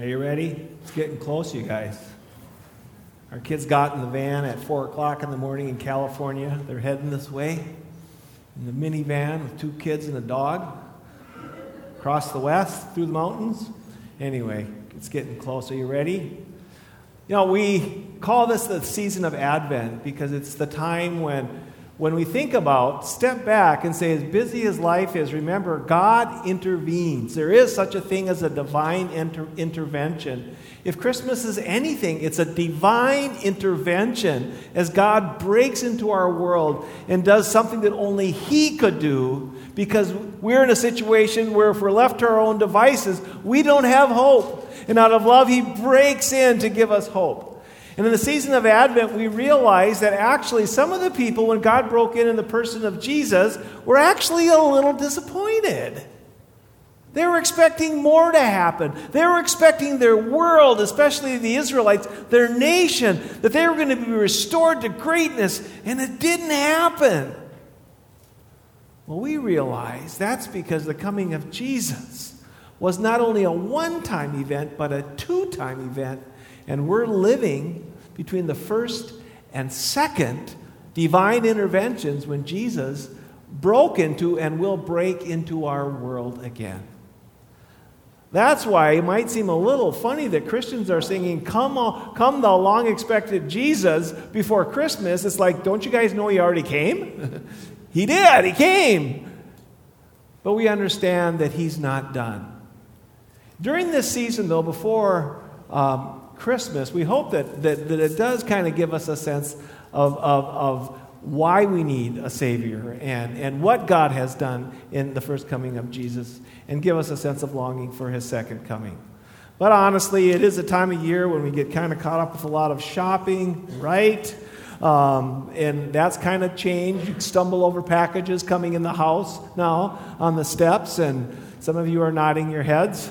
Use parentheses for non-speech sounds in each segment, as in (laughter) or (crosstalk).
Are you ready? It's getting close, you guys. Our kids got in the van at 4 o'clock in the morning in California. They're heading this way in the minivan with two kids and a dog across the west through the mountains. Anyway, it's getting close. Are you ready? You know, we call this the season of Advent because it's the time when when we think about, step back and say, as busy as life is, remember, God intervenes. There is such a thing as a divine inter- intervention. If Christmas is anything, it's a divine intervention as God breaks into our world and does something that only He could do because we're in a situation where if we're left to our own devices, we don't have hope. And out of love, He breaks in to give us hope. And in the season of Advent, we realize that actually some of the people, when God broke in in the person of Jesus, were actually a little disappointed. They were expecting more to happen. They were expecting their world, especially the Israelites, their nation, that they were going to be restored to greatness, and it didn't happen. Well, we realize that's because the coming of Jesus was not only a one time event, but a two time event and we're living between the first and second divine interventions when Jesus broke into and will break into our world again. That's why it might seem a little funny that Christians are singing, Come, come the long expected Jesus before Christmas. It's like, don't you guys know he already came? (laughs) he did, he came. But we understand that he's not done. During this season, though, before um, Christmas, we hope that, that, that it does kind of give us a sense of, of, of why we need a Savior and, and what God has done in the first coming of Jesus and give us a sense of longing for His second coming. But honestly, it is a time of year when we get kind of caught up with a lot of shopping, right? Um, and that's kind of changed. You stumble over packages coming in the house now on the steps, and some of you are nodding your heads.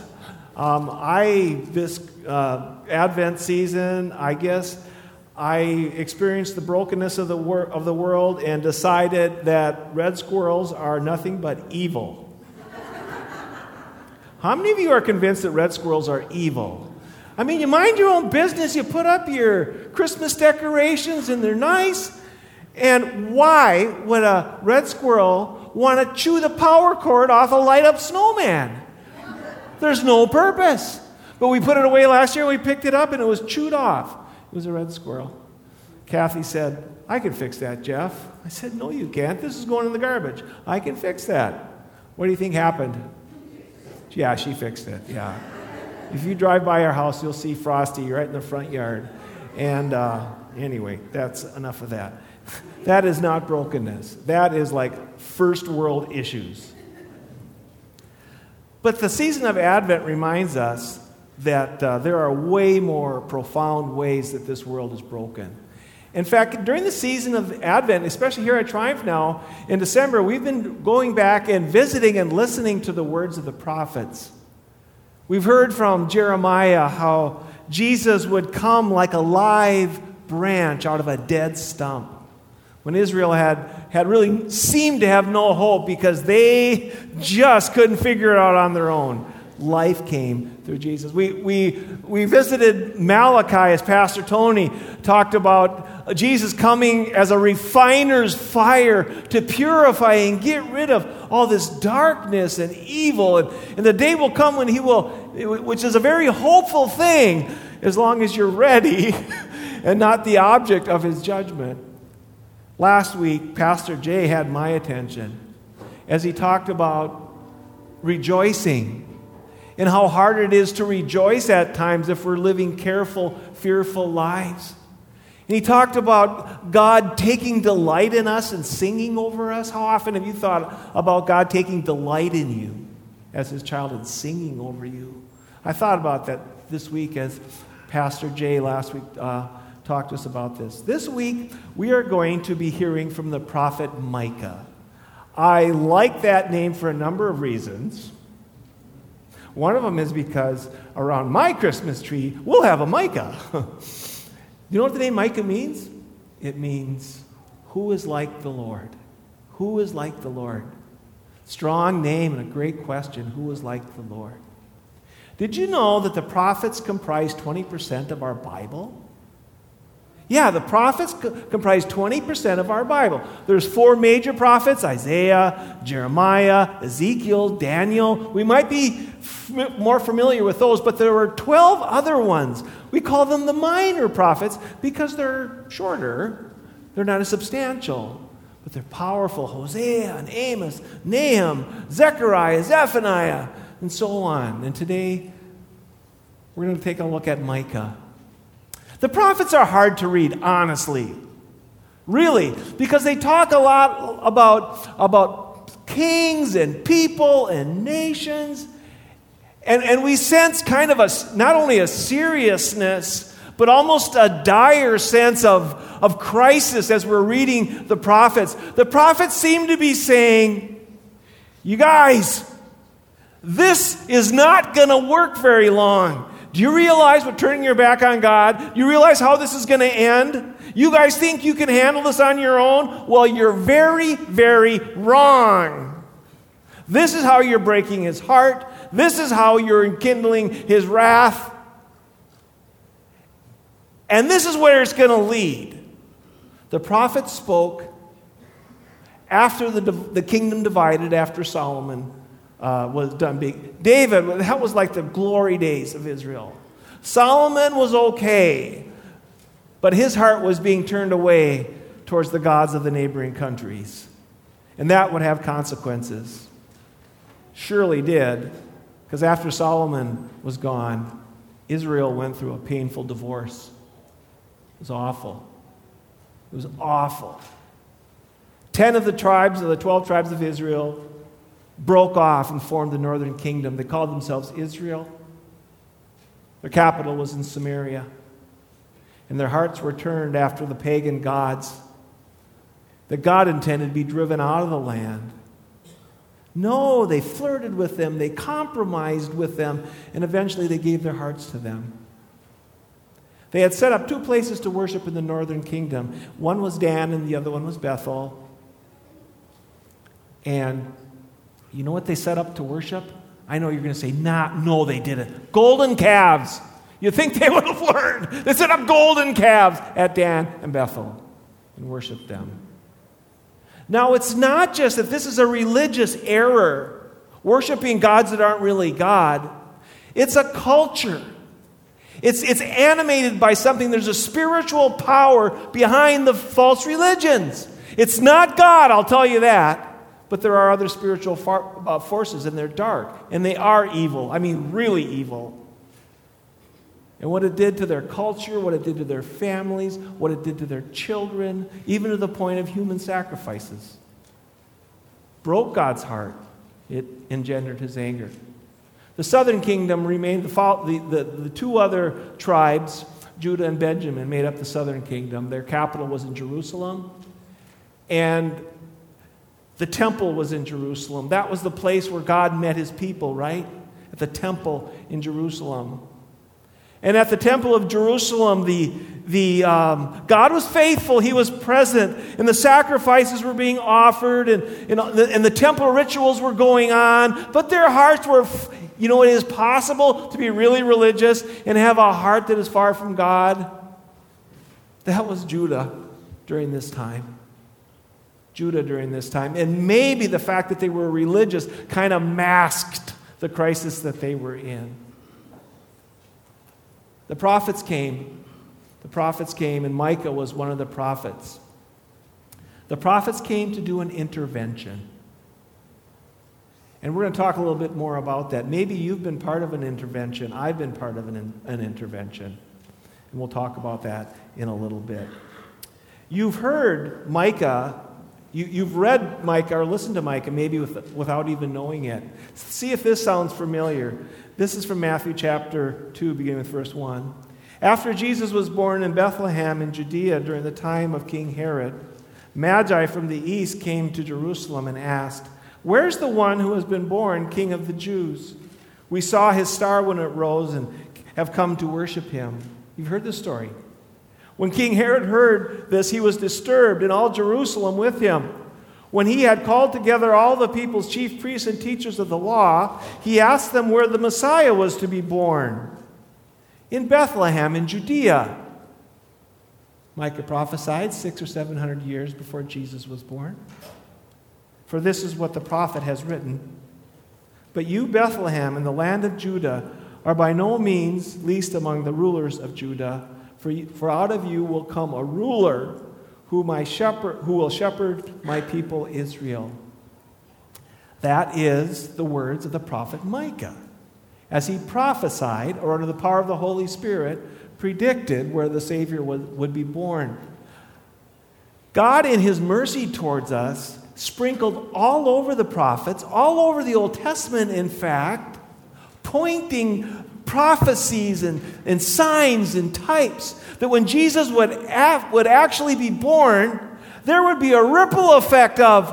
Um, I, this uh, Advent season, I guess, I experienced the brokenness of the, wor- of the world and decided that red squirrels are nothing but evil. How many of you are convinced that red squirrels are evil? I mean, you mind your own business, you put up your Christmas decorations and they're nice. And why would a red squirrel want to chew the power cord off a light up snowman? There's no purpose. But we put it away last year, we picked it up, and it was chewed off. It was a red squirrel. Kathy said, I can fix that, Jeff. I said, No, you can't. This is going in the garbage. I can fix that. What do you think happened? Yeah, she fixed it. Yeah. If you drive by our house, you'll see Frosty right in the front yard. And uh, anyway, that's enough of that. That is not brokenness. That is like first world issues. But the season of Advent reminds us that uh, there are way more profound ways that this world is broken. In fact, during the season of Advent, especially here at Triumph now, in December, we've been going back and visiting and listening to the words of the prophets. We've heard from Jeremiah how Jesus would come like a live branch out of a dead stump. When Israel had, had really seemed to have no hope because they just couldn't figure it out on their own life came through Jesus. We, we, we visited Malachi as Pastor Tony talked about Jesus coming as a refiner's fire to purify and get rid of all this darkness and evil. And, and the day will come when he will, which is a very hopeful thing as long as you're ready (laughs) and not the object of his judgment. Last week, Pastor Jay had my attention as he talked about rejoicing and how hard it is to rejoice at times if we're living careful, fearful lives. And he talked about God taking delight in us and singing over us. How often have you thought about God taking delight in you as his child and singing over you? I thought about that this week as Pastor Jay last week uh, talked to us about this. This week, we are going to be hearing from the prophet Micah. I like that name for a number of reasons. One of them is because around my Christmas tree, we'll have a Micah. (laughs) you know what the name Micah means? It means, who is like the Lord? Who is like the Lord? Strong name and a great question. Who is like the Lord? Did you know that the prophets comprise 20% of our Bible? Yeah, the prophets co- comprise 20% of our Bible. There's four major prophets Isaiah, Jeremiah, Ezekiel, Daniel. We might be f- more familiar with those, but there were 12 other ones. We call them the minor prophets because they're shorter, they're not as substantial, but they're powerful. Hosea and Amos, Nahum, Zechariah, Zephaniah, and so on. And today, we're going to take a look at Micah. The prophets are hard to read, honestly. Really, because they talk a lot about, about kings and people and nations. And, and we sense kind of a, not only a seriousness, but almost a dire sense of, of crisis as we're reading the prophets. The prophets seem to be saying, You guys, this is not going to work very long. Do you realize what turning your back on God? You realize how this is going to end? You guys think you can handle this on your own? Well, you're very, very wrong. This is how you're breaking his heart. This is how you're enkindling his wrath. And this is where it's going to lead. The prophet spoke after the, the kingdom divided, after Solomon uh, was done being. David, that was like the glory days of Israel. Solomon was okay, but his heart was being turned away towards the gods of the neighboring countries. And that would have consequences. Surely did, because after Solomon was gone, Israel went through a painful divorce. It was awful. It was awful. Ten of the tribes of the 12 tribes of Israel broke off and formed the northern kingdom. They called themselves Israel. Their capital was in Samaria. And their hearts were turned after the pagan gods that God intended to be driven out of the land. No, they flirted with them, they compromised with them, and eventually they gave their hearts to them. They had set up two places to worship in the northern kingdom. One was Dan, and the other one was Bethel. And you know what they set up to worship? I know you're going to say, nah, no, they didn't. Golden calves. You think they (laughs) would have learned? They set up golden calves at Dan and Bethel and worshiped them. Now, it's not just that this is a religious error, worshiping gods that aren't really God. It's a culture. It's, it's animated by something. There's a spiritual power behind the false religions. It's not God, I'll tell you that. But there are other spiritual far, uh, forces, and they're dark, and they are evil. I mean, really evil. And what it did to their culture, what it did to their families, what it did to their children, even to the point of human sacrifices, broke God's heart. It engendered his anger. The southern kingdom remained the, the, the, the two other tribes, Judah and Benjamin, made up the southern kingdom. Their capital was in Jerusalem. And the temple was in Jerusalem. That was the place where God met his people, right? At the temple in Jerusalem. And at the temple of Jerusalem, the, the, um, God was faithful. He was present. And the sacrifices were being offered, and, and, the, and the temple rituals were going on. But their hearts were, you know, it is possible to be really religious and have a heart that is far from God. That was Judah during this time. Judah during this time. And maybe the fact that they were religious kind of masked the crisis that they were in. The prophets came. The prophets came, and Micah was one of the prophets. The prophets came to do an intervention. And we're going to talk a little bit more about that. Maybe you've been part of an intervention. I've been part of an, an intervention. And we'll talk about that in a little bit. You've heard Micah you, have read Micah or listened to Micah maybe with, without even knowing it. See if this sounds familiar. This is from Matthew chapter 2, beginning with verse 1. After Jesus was born in Bethlehem in Judea during the time of King Herod, Magi from the east came to Jerusalem and asked, Where's the one who has been born king of the Jews? We saw his star when it rose and have come to worship him. You've heard this story. When King Herod heard this, he was disturbed, and all Jerusalem with him. When he had called together all the people's chief priests and teachers of the law, he asked them where the Messiah was to be born. In Bethlehem, in Judea. Micah prophesied six or seven hundred years before Jesus was born. For this is what the prophet has written But you, Bethlehem, in the land of Judah, are by no means least among the rulers of Judah, for, for out of you will come a ruler who, my shepherd, who will shepherd my people Israel. That is the words of the prophet Micah. As he prophesied, or under the power of the Holy Spirit, predicted where the Savior would, would be born. God, in his mercy towards us, sprinkled all over the prophets, all over the Old Testament, in fact, pointing prophecies and, and signs and types that when Jesus would, af- would actually be born, there would be a ripple effect of,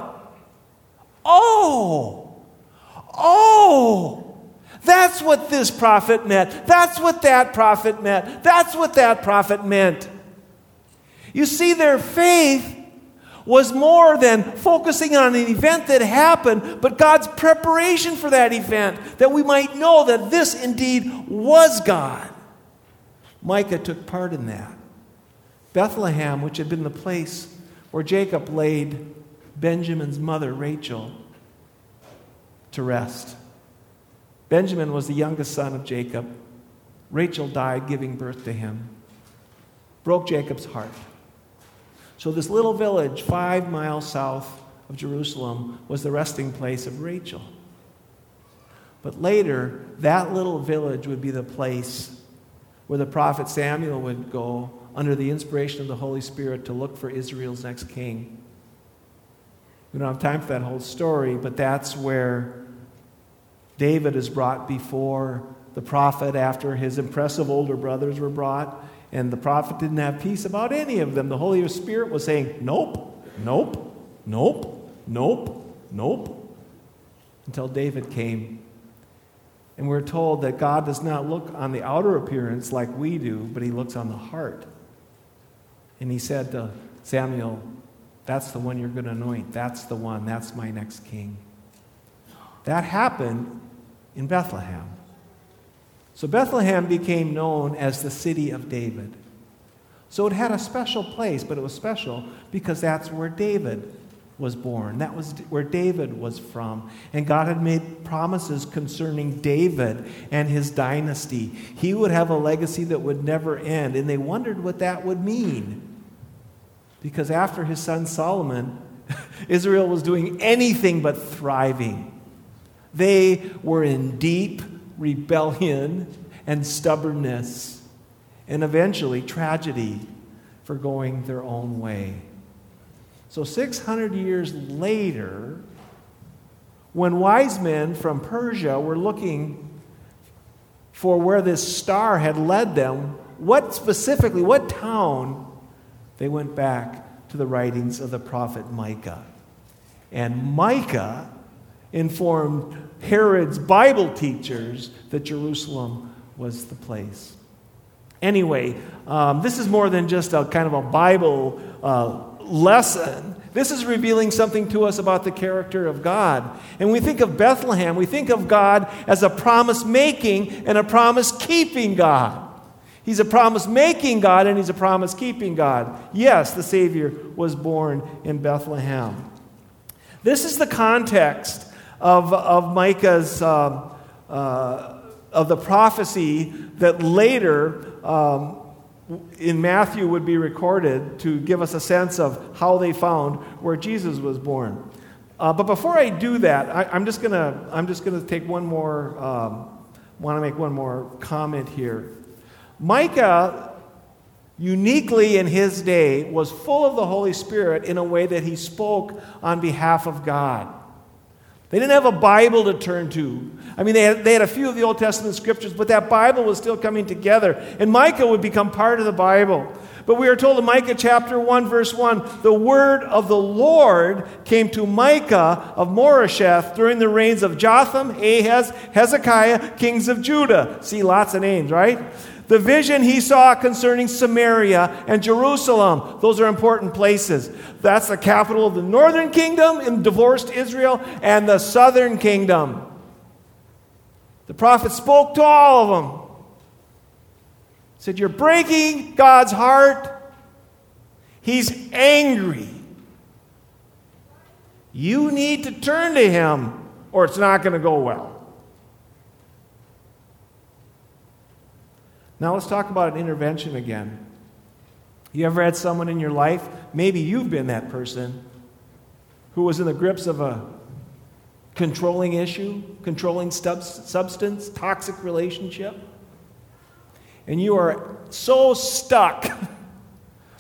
oh, oh, that's what this prophet meant. That's what that prophet meant. That's what that prophet meant. You see, their faith was more than focusing on an event that happened, but God's preparation for that event, that we might know that this indeed was God. Micah took part in that. Bethlehem, which had been the place where Jacob laid Benjamin's mother, Rachel, to rest. Benjamin was the youngest son of Jacob. Rachel died giving birth to him. Broke Jacob's heart. So, this little village, five miles south of Jerusalem, was the resting place of Rachel. But later, that little village would be the place where the prophet Samuel would go under the inspiration of the Holy Spirit to look for Israel's next king. We don't have time for that whole story, but that's where David is brought before the prophet after his impressive older brothers were brought. And the prophet didn't have peace about any of them. The Holy Spirit was saying, Nope, nope, nope, nope, nope. Until David came. And we're told that God does not look on the outer appearance like we do, but he looks on the heart. And he said to Samuel, That's the one you're going to anoint. That's the one. That's my next king. That happened in Bethlehem. So Bethlehem became known as the city of David. So it had a special place, but it was special because that's where David was born. That was where David was from. And God had made promises concerning David and his dynasty. He would have a legacy that would never end. And they wondered what that would mean. Because after his son Solomon, (laughs) Israel was doing anything but thriving. They were in deep rebellion, and stubbornness, and eventually tragedy for going their own way. So, 600 years later, when wise men from Persia were looking for where this star had led them, what specifically, what town, they went back to the writings of the prophet Micah. And Micah informed Herod's Bible teachers that Jerusalem was the place. Anyway, um, this is more than just a kind of a Bible uh, lesson. This is revealing something to us about the character of God. And we think of Bethlehem, we think of God as a promise making and a promise keeping God. He's a promise making God and he's a promise keeping God. Yes, the Savior was born in Bethlehem. This is the context of, of Micah's, um, uh, of the prophecy that later um, in Matthew would be recorded to give us a sense of how they found where Jesus was born. Uh, but before I do that, I, am just gonna I'm just gonna take one more um, want to make one more comment here. Micah, uniquely in his day, was full of the Holy Spirit in a way that he spoke on behalf of God. They didn't have a Bible to turn to. I mean, they had, they had a few of the Old Testament scriptures, but that Bible was still coming together. And Micah would become part of the Bible. But we are told in Micah chapter 1, verse 1 the word of the Lord came to Micah of Moresheth during the reigns of Jotham, Ahaz, Hezekiah, kings of Judah. See, lots of names, right? The vision he saw concerning Samaria and Jerusalem. Those are important places. That's the capital of the northern kingdom in divorced Israel and the southern kingdom. The prophet spoke to all of them. Said, You're breaking God's heart. He's angry. You need to turn to Him, or it's not going to go well. Now let's talk about an intervention again. You ever had someone in your life, maybe you've been that person, who was in the grips of a controlling issue, controlling substance, toxic relationship, and you are so stuck (laughs)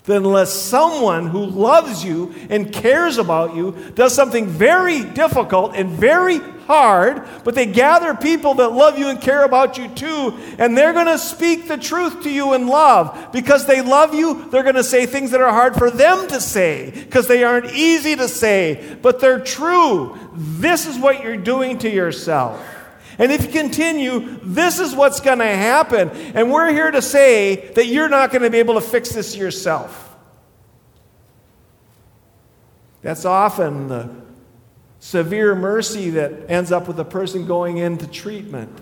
that unless someone who loves you and cares about you does something very difficult and very hard, but they gather people that love you and care about you too, and they're going to speak the truth to you in love. Because they love you, they're going to say things that are hard for them to say, because they aren't easy to say, but they're true. This is what you're doing to yourself. And if you continue, this is what's going to happen. And we're here to say that you're not going to be able to fix this yourself. That's often the severe mercy that ends up with a person going into treatment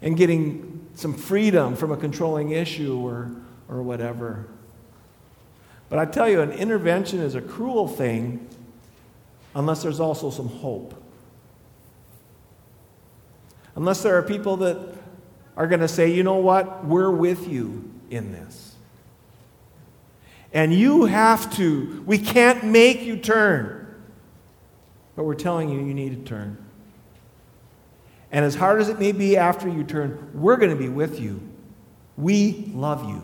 and getting some freedom from a controlling issue or, or whatever. But I tell you, an intervention is a cruel thing unless there's also some hope. Unless there are people that are going to say, you know what, we're with you in this. And you have to, we can't make you turn. But we're telling you, you need to turn. And as hard as it may be after you turn, we're going to be with you. We love you.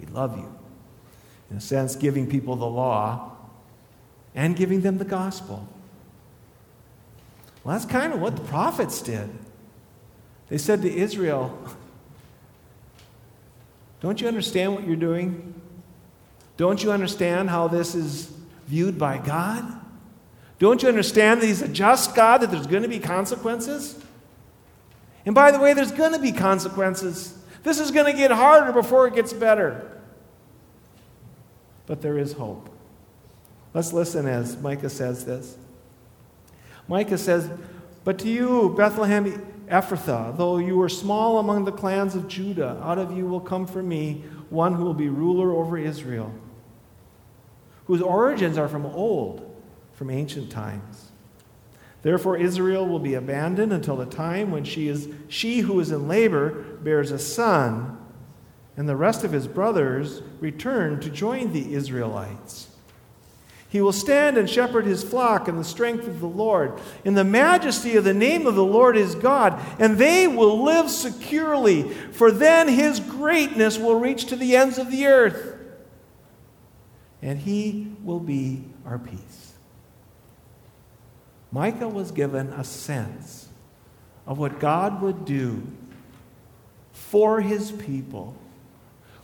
We love you. In a sense, giving people the law and giving them the gospel. Well, that's kind of what the prophets did. They said to Israel, Don't you understand what you're doing? Don't you understand how this is viewed by God? Don't you understand that He's a just God, that there's going to be consequences? And by the way, there's going to be consequences. This is going to get harder before it gets better. But there is hope. Let's listen as Micah says this. Micah says, But to you, Bethlehem Ephrathah, though you are small among the clans of Judah, out of you will come for me one who will be ruler over Israel, whose origins are from old, from ancient times. Therefore, Israel will be abandoned until the time when she, is, she who is in labor bears a son, and the rest of his brothers return to join the Israelites. He will stand and shepherd his flock in the strength of the Lord, in the majesty of the name of the Lord his God, and they will live securely, for then his greatness will reach to the ends of the earth, and he will be our peace. Micah was given a sense of what God would do for his people,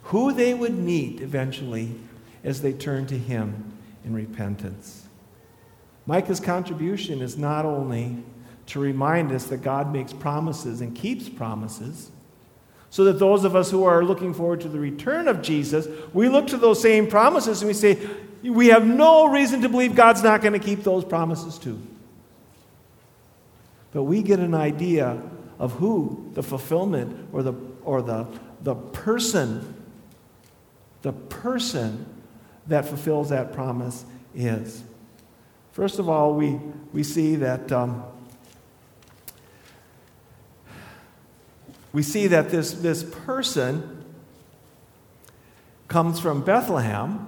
who they would meet eventually as they turn to him in repentance. Micah's contribution is not only to remind us that God makes promises and keeps promises, so that those of us who are looking forward to the return of Jesus, we look to those same promises and we say, we have no reason to believe God's not going to keep those promises too. But we get an idea of who the fulfillment or the, or the, the person, the person that fulfills that promise is. First of all, we, we see that um, we see that this, this person comes from Bethlehem.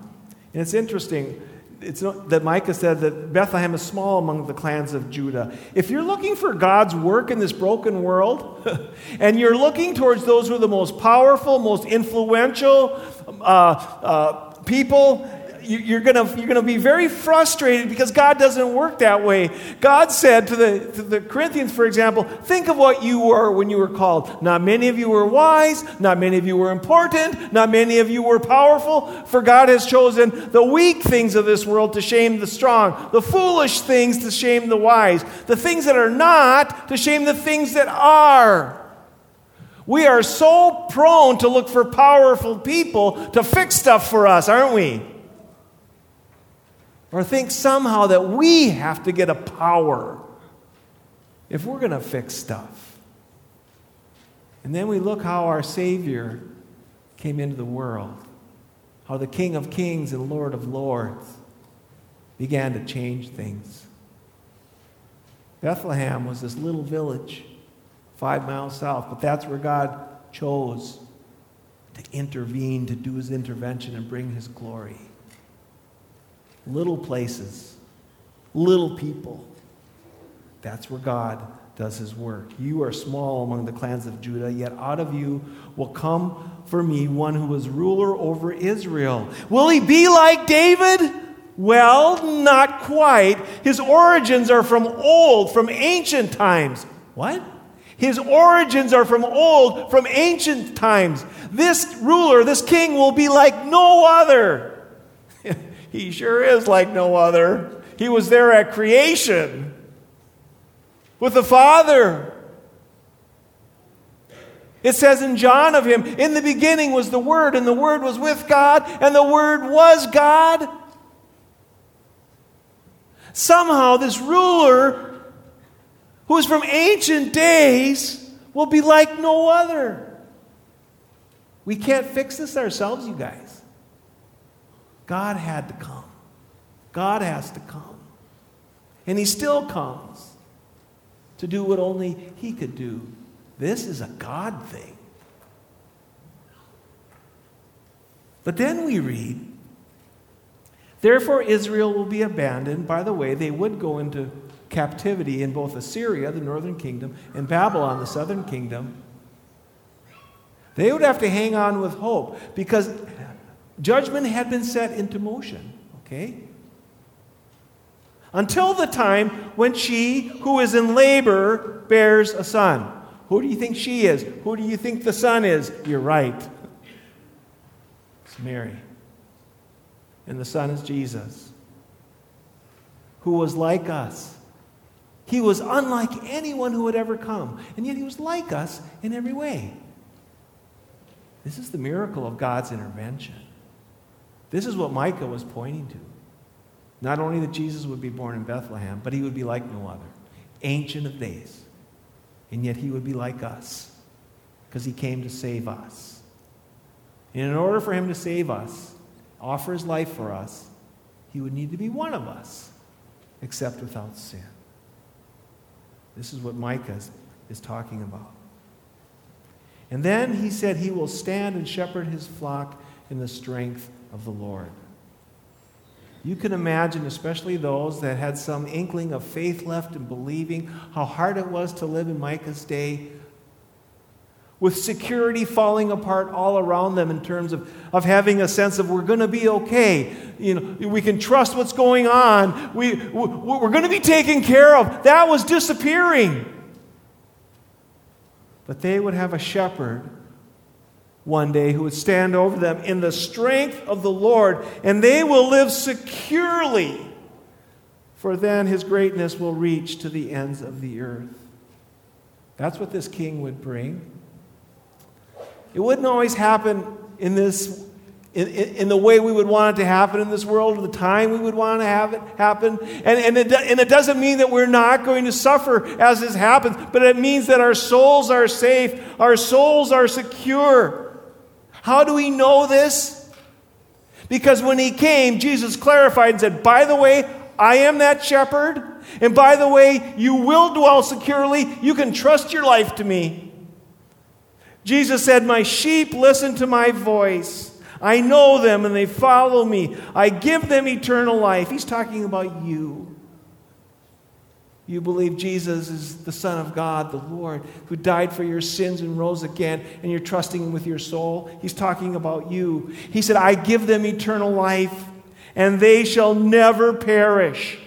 And it's interesting it's not, that Micah said that Bethlehem is small among the clans of Judah. If you're looking for God's work in this broken world, (laughs) and you're looking towards those who are the most powerful, most influential, uh, uh, people, you're going to you're gonna be very frustrated because God doesn't work that way. God said to the, to the Corinthians, for example, think of what you were when you were called. Not many of you were wise, not many of you were important, not many of you were powerful, for God has chosen the weak things of this world to shame the strong, the foolish things to shame the wise, the things that are not to shame the things that are. We are so prone to look for powerful people to fix stuff for us, aren't we? Or think somehow that we have to get a power if we're going to fix stuff. And then we look how our Savior came into the world, how the King of Kings and Lord of Lords began to change things. Bethlehem was this little village five miles south, but that's where God chose to intervene, to do his intervention and bring his glory. Little places, little people. That's where God does his work. You are small among the clans of Judah, yet out of you will come for me one who is ruler over Israel. Will he be like David? Well, not quite. His origins are from old, from ancient times. What? His origins are from old, from ancient times. This ruler, this king, will be like no other. (laughs) he sure is like no other. He was there at creation with the Father. It says in John of him, in the beginning was the Word, and the Word was with God, and the Word was God. Somehow, this ruler who is from ancient days will be like no other. We can't fix this ourselves, you guys. God had to come. God has to come. And He still comes to do what only He could do. This is a God thing. But then we read, Therefore Israel will be abandoned. By the way, they would go into captivity in both Assyria, the northern kingdom, and Babylon, the southern kingdom. They would have to hang on with hope because judgment had been set into motion, okay? Until the time when she who is in labor bears a son. Who do you think she is? Who do you think the son is? You're right. It's Mary. And the son is Jesus, who was like us. He was unlike anyone who had ever come, and yet he was like us in every way. This is the miracle of God's intervention. This is what Micah was pointing to. Not only that Jesus would be born in Bethlehem, but he would be like no other, ancient of days. And yet he would be like us because he came to save us. And in order for him to save us, offer his life for us, he would need to be one of us, except without sin. This is what Micah is talking about. And then he said he will stand and shepherd his flock in the strength of the Lord. You can imagine, especially those that had some inkling of faith left and believing, how hard it was to live in Micah's day with security falling apart all around them in terms of, of having a sense of we're going to be okay. You know, we can trust what's going on. We, we're going to be taken care of. That was disappearing. But they would have a shepherd one day who would stand over them in the strength of the Lord, and they will live securely, for then his greatness will reach to the ends of the earth. That's what this king would bring. It wouldn't always happen in this in, in, in, the way we would want it to happen in this world, or the time we would want to have it happen. And, and, it, and it doesn't mean that we're not going to suffer as this happens, but it means that our souls are safe, our souls are secure. How do we know this? Because when he came, Jesus clarified and said, By the way, I am that shepherd. And by the way, you will dwell securely. You can trust your life to me. Jesus said, My sheep listen to my voice. I know them and they follow me. I give them eternal life. He's talking about you. You believe Jesus is the Son of God, the Lord, who died for your sins and rose again, and you're trusting Him with your soul. He's talking about you. He said, I give them eternal life, and they shall never perish.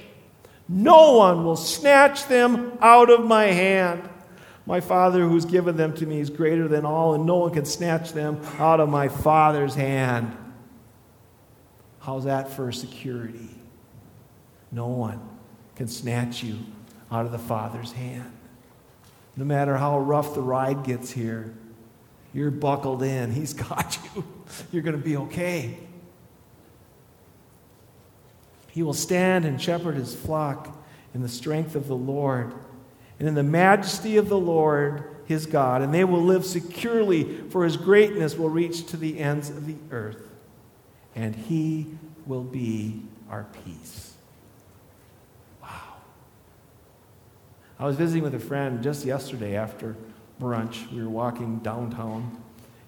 No one will snatch them out of my hand. My Father who's given them to me is greater than all, and no one can snatch them out of my Father's hand. How's that for security? No one can snatch you out of the Father's hand. No matter how rough the ride gets here, You're buckled in. He's (laughs) got you. You're going to be okay. He will stand and shepherd his flock in the strength of the Lord and in the majesty of the Lord his God, and they will live securely, for his greatness will reach to the ends of the earth, and he will be our peace. Wow. I was visiting with a friend just yesterday after brunch. We were walking downtown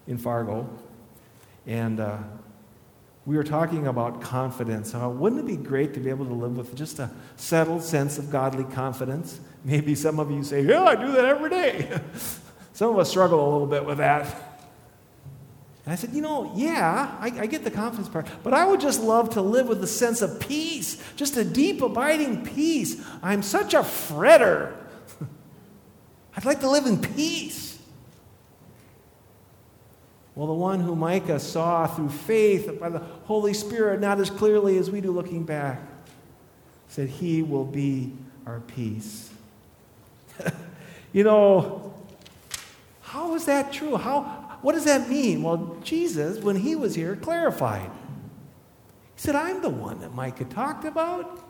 in Fargo, and uh, we were talking about confidence. How wouldn't it be great to be able to live with just a settled sense of godly confidence? Maybe some of you say, Yeah, I do that every day. (laughs) some of us struggle a little bit with that. And I said, You know, yeah, I, I, get the confidence part, but I would just love to live with a sense of peace, just a deep, abiding peace. I'm such a fretter. (laughs) I'd like to live in peace. Well, the one who Micah saw through faith by the Holy Spirit, not as clearly as we do looking back, said, He will be our peace. (laughs) you know, how is that true? How, what does that mean? Well, Jesus, when he was here, clarified. He said, I'm the one that Micah talked about.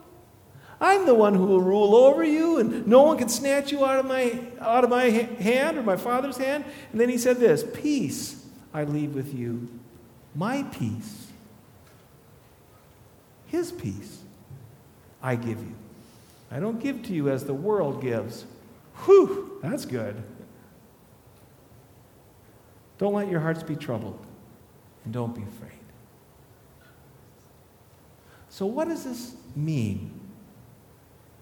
I'm the one who will rule over you, and no one can snatch you out of my, out of my hand or my father's hand. And then he said this Peace I leave with you my peace. His peace I give you. I don't give to you as the world gives. Whew, that's good. Don't let your hearts be troubled, and don't be afraid. So, what does this mean?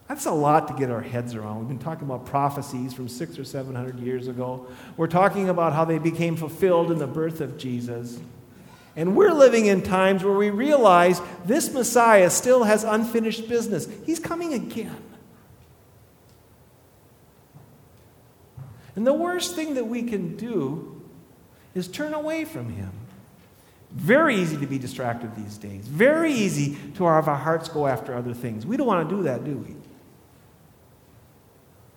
That's a lot to get our heads around. We've been talking about prophecies from six or seven hundred years ago. We're talking about how they became fulfilled in the birth of Jesus. And we're living in times where we realize this Messiah still has unfinished business. He's coming again. And the worst thing that we can do is turn away from him. Very easy to be distracted these days. Very easy to have our hearts go after other things. We don't want to do that, do we?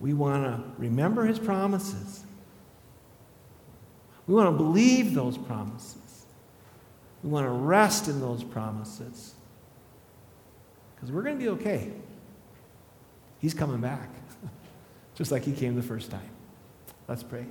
We want to remember his promises. We want to believe those promises. We want to rest in those promises. Because we're going to be okay. He's coming back, (laughs) just like he came the first time. Let's pray.